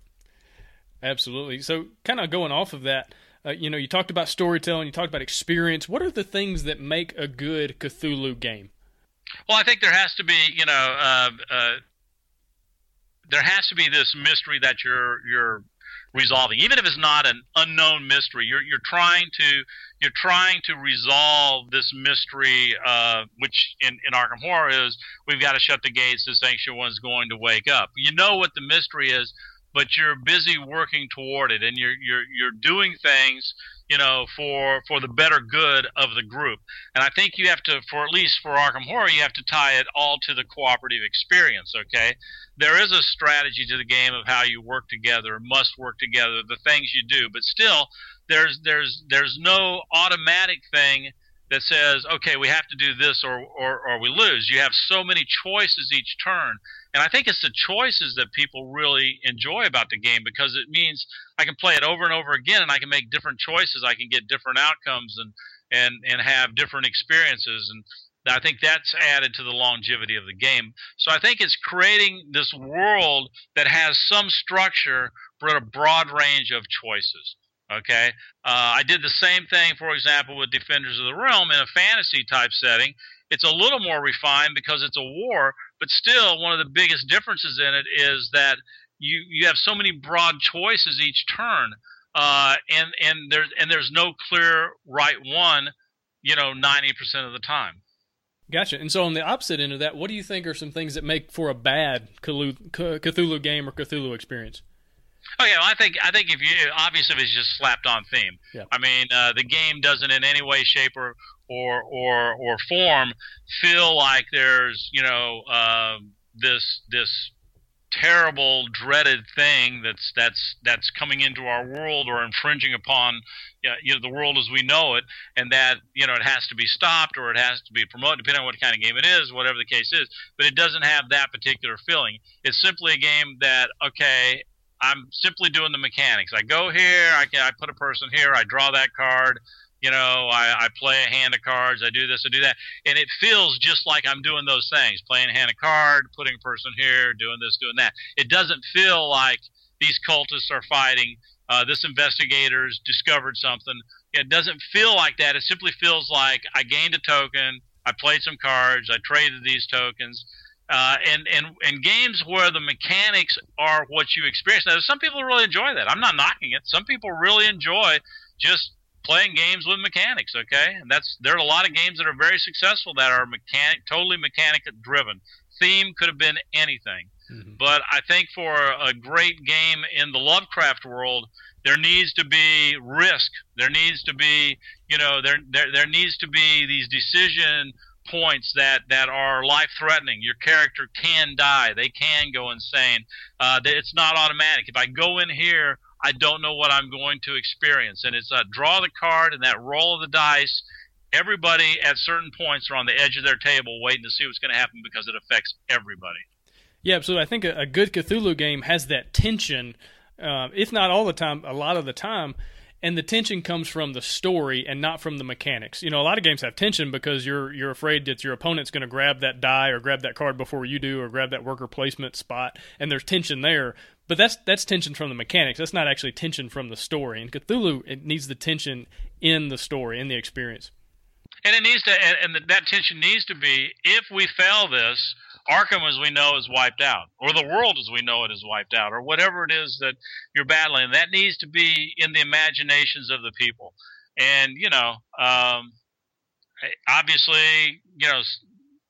Absolutely. So, kind of going off of that, uh, you know, you talked about storytelling, you talked about experience. What are the things that make a good Cthulhu game? Well, I think there has to be, you know, uh, uh, there has to be this mystery that you're you're resolving, even if it's not an unknown mystery. You're you're trying to you're trying to resolve this mystery, uh, which in, in Arkham Horror is we've got to shut the gates. This ancient one's going to wake up. You know what the mystery is, but you're busy working toward it, and you're you're you're doing things you know, for for the better good of the group. And I think you have to, for at least for Arkham Horror, you have to tie it all to the cooperative experience. Okay, there is a strategy to the game of how you work together, must work together, the things you do, but still, there's there's there's no automatic thing that says, okay, we have to do this or, or, or we lose. You have so many choices each turn. And I think it's the choices that people really enjoy about the game because it means I can play it over and over again and I can make different choices. I can get different outcomes and, and, and have different experiences. And I think that's added to the longevity of the game. So I think it's creating this world that has some structure but a broad range of choices. Okay, uh, I did the same thing, for example, with Defenders of the Realm in a fantasy type setting. It's a little more refined because it's a war, but still, one of the biggest differences in it is that you you have so many broad choices each turn, uh, and and there's and there's no clear right one, you know, ninety percent of the time. Gotcha. And so, on the opposite end of that, what do you think are some things that make for a bad Cthulhu game or Cthulhu experience? Oh yeah, well, I think I think if you obviously if it's just slapped on theme. Yeah. I mean, uh, the game doesn't in any way, shape, or or or or form feel like there's you know uh, this this terrible dreaded thing that's that's that's coming into our world or infringing upon you know the world as we know it and that you know it has to be stopped or it has to be promoted depending on what kind of game it is whatever the case is but it doesn't have that particular feeling it's simply a game that okay I'm simply doing the mechanics. I go here, I can I put a person here, I draw that card, you know, I, I play a hand of cards, I do this, I do that, and it feels just like I'm doing those things, playing a hand of card, putting a person here, doing this, doing that. It doesn't feel like these cultists are fighting. Uh, this investigator's discovered something. It doesn't feel like that. It simply feels like I gained a token, I played some cards, I traded these tokens uh, and and and games where the mechanics are what you experience. Now, some people really enjoy that. I'm not knocking it. Some people really enjoy just playing games with mechanics. Okay, and that's there are a lot of games that are very successful that are mechanic, totally mechanic driven. Theme could have been anything, mm-hmm. but I think for a great game in the Lovecraft world, there needs to be risk. There needs to be, you know, there there there needs to be these decision points that that are life threatening. Your character can die. They can go insane. Uh, it's not automatic. If I go in here, I don't know what I'm going to experience. And it's a draw the card and that roll of the dice. Everybody at certain points are on the edge of their table waiting to see what's going to happen because it affects everybody. Yeah, so I think a, a good Cthulhu game has that tension, uh, if not all the time, a lot of the time and the tension comes from the story and not from the mechanics. You know, a lot of games have tension because you're you're afraid that your opponent's going to grab that die or grab that card before you do or grab that worker placement spot, and there's tension there. But that's that's tension from the mechanics. That's not actually tension from the story. And Cthulhu, it needs the tension in the story, in the experience. And it needs to, and that tension needs to be if we fail this, Arkham, as we know, is wiped out, or the world as we know it is wiped out, or whatever it is that you're battling. That needs to be in the imaginations of the people. And you know, um, obviously, you know,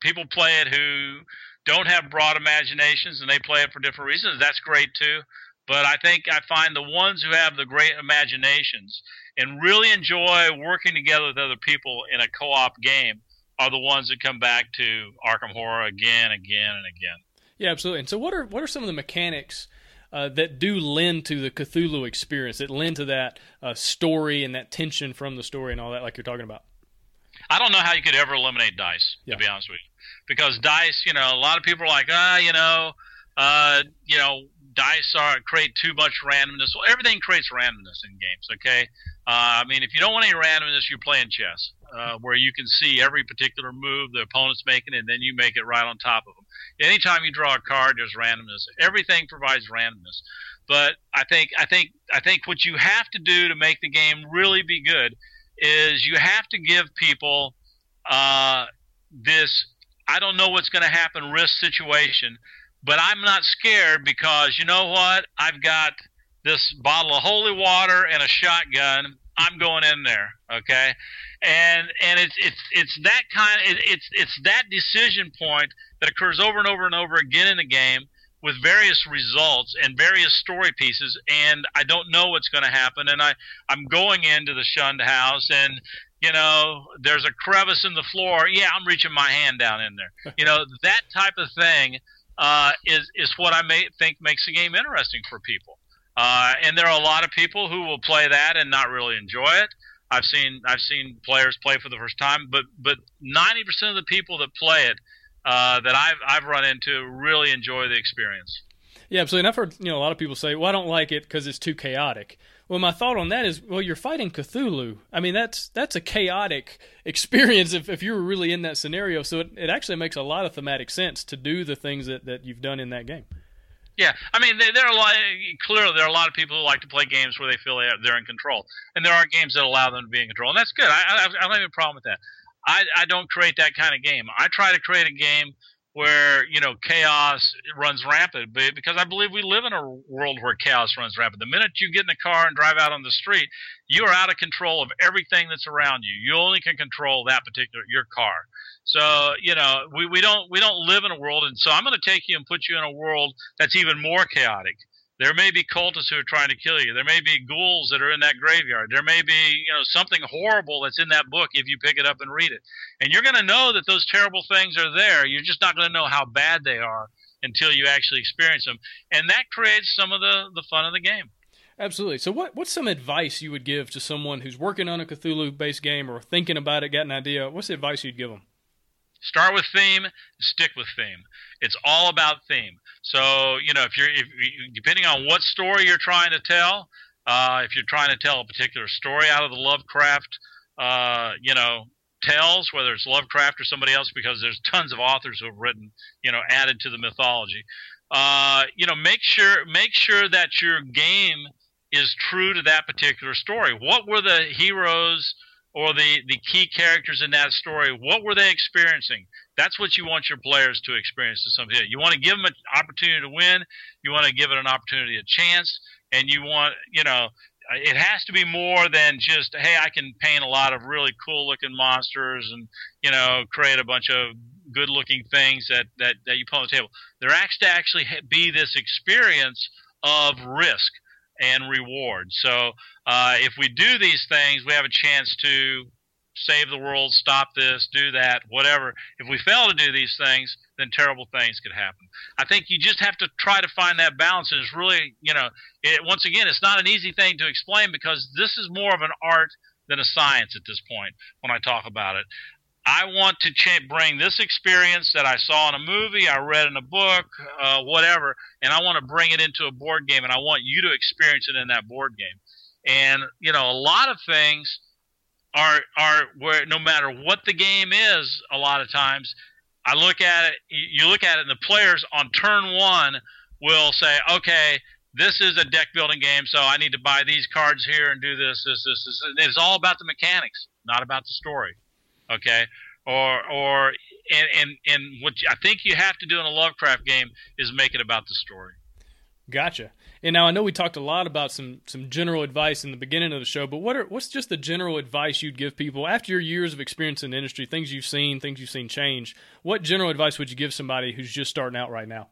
people play it who don't have broad imaginations, and they play it for different reasons. That's great too. But I think I find the ones who have the great imaginations and really enjoy working together with other people in a co-op game are the ones that come back to Arkham Horror again, again, and again. Yeah, absolutely. And so, what are what are some of the mechanics uh, that do lend to the Cthulhu experience, that lend to that uh, story and that tension from the story and all that, like you're talking about? I don't know how you could ever eliminate dice, yeah. to be honest with you, because dice, you know, a lot of people are like, ah, you know, uh, you know, dice are create too much randomness. Well, everything creates randomness in games. Okay, uh, I mean, if you don't want any randomness, you're playing chess, uh, where you can see every particular move the opponent's making, and then you make it right on top of them. Anytime you draw a card, there's randomness. Everything provides randomness. But I think I think I think what you have to do to make the game really be good is you have to give people uh, this I don't know what's going to happen risk situation but I'm not scared because you know what? I've got this bottle of holy water and a shotgun, I'm going in there. Okay, and and it's it's it's that kind. Of, it's it's that decision point that occurs over and over and over again in the game with various results and various story pieces and I don't know what's going to happen and I I'm going into the shunned house and you know there's a crevice in the floor. Yeah I'm reaching my hand down in there. [laughs] You know that type of thing uh, is is what I may think makes the game interesting for people. Uh, and there are a lot of people who will play that and not really enjoy it. I've seen I've seen players play for the first time but but 90% of the people that play it uh, that I've I've run into really enjoy the experience. Yeah, absolutely. And I've heard you know a lot of people say, "Well, I don't like it because it's too chaotic." Well, my thought on that is, well, you're fighting Cthulhu. I mean, that's that's a chaotic [laughs] experience if, if you were really in that scenario. So it, it actually makes a lot of thematic sense to do the things that, that you've done in that game. Yeah, I mean, there, there are a lot. Clearly, there are a lot of people who like to play games where they feel they're in control, and there are games that allow them to be in control, and that's good. I, I, I don't have a problem with that. I, I don't create that kind of game. I try to create a game where you know chaos runs rampant because I believe we live in a world where chaos runs rampant. The minute you get in the car and drive out on the street, you are out of control of everything that's around you. You only can control that particular your car. So you know we, we don't we don't live in a world, and so I'm going to take you and put you in a world that's even more chaotic. There may be cultists who are trying to kill you. There may be ghouls that are in that graveyard. There may be, you know, something horrible that's in that book if you pick it up and read it. And you're going to know that those terrible things are there. You're just not going to know how bad they are until you actually experience them. And that creates some of the, the fun of the game. Absolutely. So, what what's some advice you would give to someone who's working on a Cthulhu based game or thinking about it, got an idea? What's the advice you'd give them? Start with theme, stick with theme. It's all about theme. So you know, if you're if, depending on what story you're trying to tell, uh, if you're trying to tell a particular story out of the Lovecraft, uh, you know, tells, whether it's Lovecraft or somebody else, because there's tons of authors who have written, you know, added to the mythology. Uh, you know, make sure make sure that your game is true to that particular story. What were the heroes? or the, the key characters in that story, what were they experiencing? That's what you want your players to experience to some extent. You want to give them an opportunity to win. You want to give it an opportunity, a chance, and you want, you know, it has to be more than just, hey, I can paint a lot of really cool looking monsters and, you know, create a bunch of good looking things that, that, that you put on the table. There has to actually be this experience of risk and reward. So uh, if we do these things, we have a chance to save the world, stop this, do that, whatever. If we fail to do these things, then terrible things could happen. I think you just have to try to find that balance. And it's really, you know, it, once again, it's not an easy thing to explain because this is more of an art than a science at this point when I talk about it. I want to bring this experience that I saw in a movie, I read in a book, uh, whatever, and I want to bring it into a board game, and I want you to experience it in that board game. And you know, a lot of things are are where no matter what the game is, a lot of times I look at it. You look at it, and the players on turn one will say, "Okay, this is a deck building game, so I need to buy these cards here and do this, this, this, this." It's all about the mechanics, not about the story okay or or and and and what I think you have to do in a Lovecraft game is make it about the story. Gotcha. And now I know we talked a lot about some some general advice in the beginning of the show, but what are what's just the general advice you'd give people after your years of experience in the industry, things you've seen, things you've seen change? What general advice would you give somebody who's just starting out right now?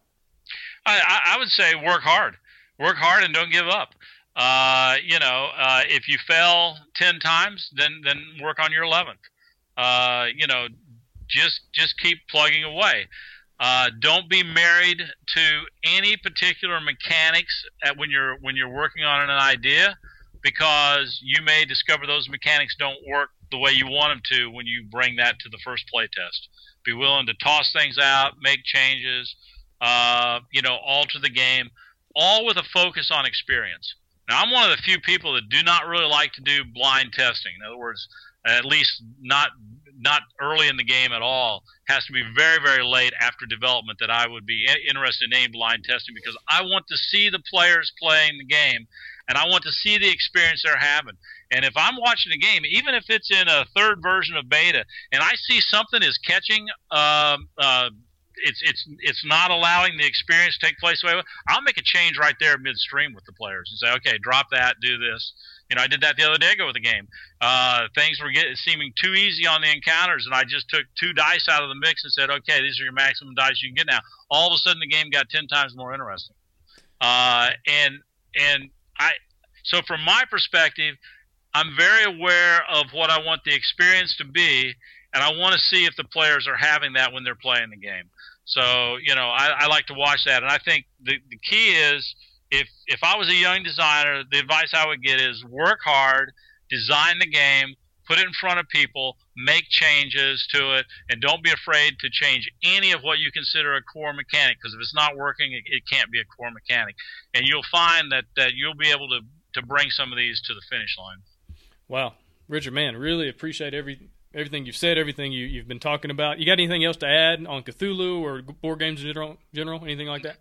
I, I would say work hard, work hard, and don't give up. Uh, you know, uh, if you fail ten times, then then work on your eleventh. Uh, you know, just just keep plugging away. Uh, don't be married to any particular mechanics at when you're when you're working on an idea, because you may discover those mechanics don't work the way you want them to when you bring that to the first play test. Be willing to toss things out, make changes, uh, you know, alter the game, all with a focus on experience. Now, I'm one of the few people that do not really like to do blind testing. In other words, at least not not early in the game at all. Has to be very very late after development that I would be interested in blind testing because I want to see the players playing the game and I want to see the experience they're having. And if I'm watching a game, even if it's in a third version of beta, and I see something is catching um, uh, it's it's it's not allowing the experience to take place I'll make a change right there midstream with the players and say, okay, drop that, do this. You know, I did that the other day ago with the game. Uh, things were getting seeming too easy on the encounters, and I just took two dice out of the mix and said, okay, these are your maximum dice you can get now. All of a sudden, the game got ten times more interesting. Uh, and and I so from my perspective, I'm very aware of what I want the experience to be, and I want to see if the players are having that when they're playing the game. So you know, I, I like to watch that, and I think the the key is if if I was a young designer, the advice I would get is work hard, design the game, put it in front of people, make changes to it, and don't be afraid to change any of what you consider a core mechanic because if it's not working, it, it, can't be a core mechanic. And you'll find that, that you'll be able to, to bring some of these to the finish line. Wow. Richard, man, really appreciate every everything you've said, everything you, you've been talking about. You got anything else to add on Cthulhu or board games in general, general anything like that?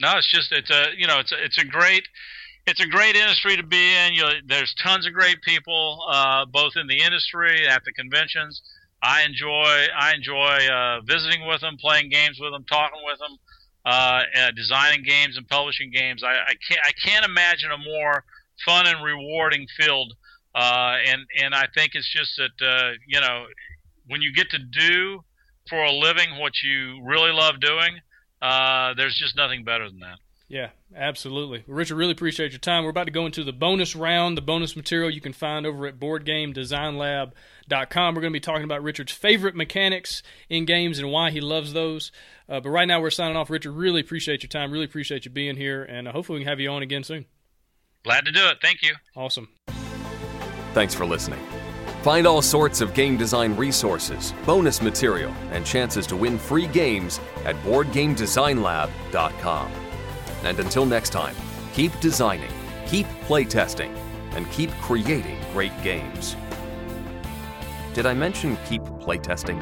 No, it's just it's a you know it's a, it's a great it's a great industry to be in. You there's tons of great people, uh, both in the industry at the conventions. I enjoy I enjoy uh, visiting with them, playing games with them, talking with them, uh, designing games and publishing games. I, I can't I can't imagine a more fun and rewarding field. Uh, and and I think it's just that uh, you know when you get to do for a living what you really love doing, uh, there's just nothing better than that. Yeah, absolutely. Richard, really appreciate your time. We're about to go into the bonus round, the bonus material you can find over at BoardGameDesignLab.com. We're going to be talking about Richard's favorite mechanics in games and why he loves those. Uh, but right now, we're signing off. Richard, really appreciate your time. Really appreciate you being here, and uh, hopefully we can have you on again soon. Glad to do it. Thank you. Awesome. Thanks for listening. Find all sorts of game design resources, bonus material, and chances to win free games at BoardGameDesignLab.com. And until next time, keep designing, keep playtesting, and keep creating great games. Did I mention keep playtesting?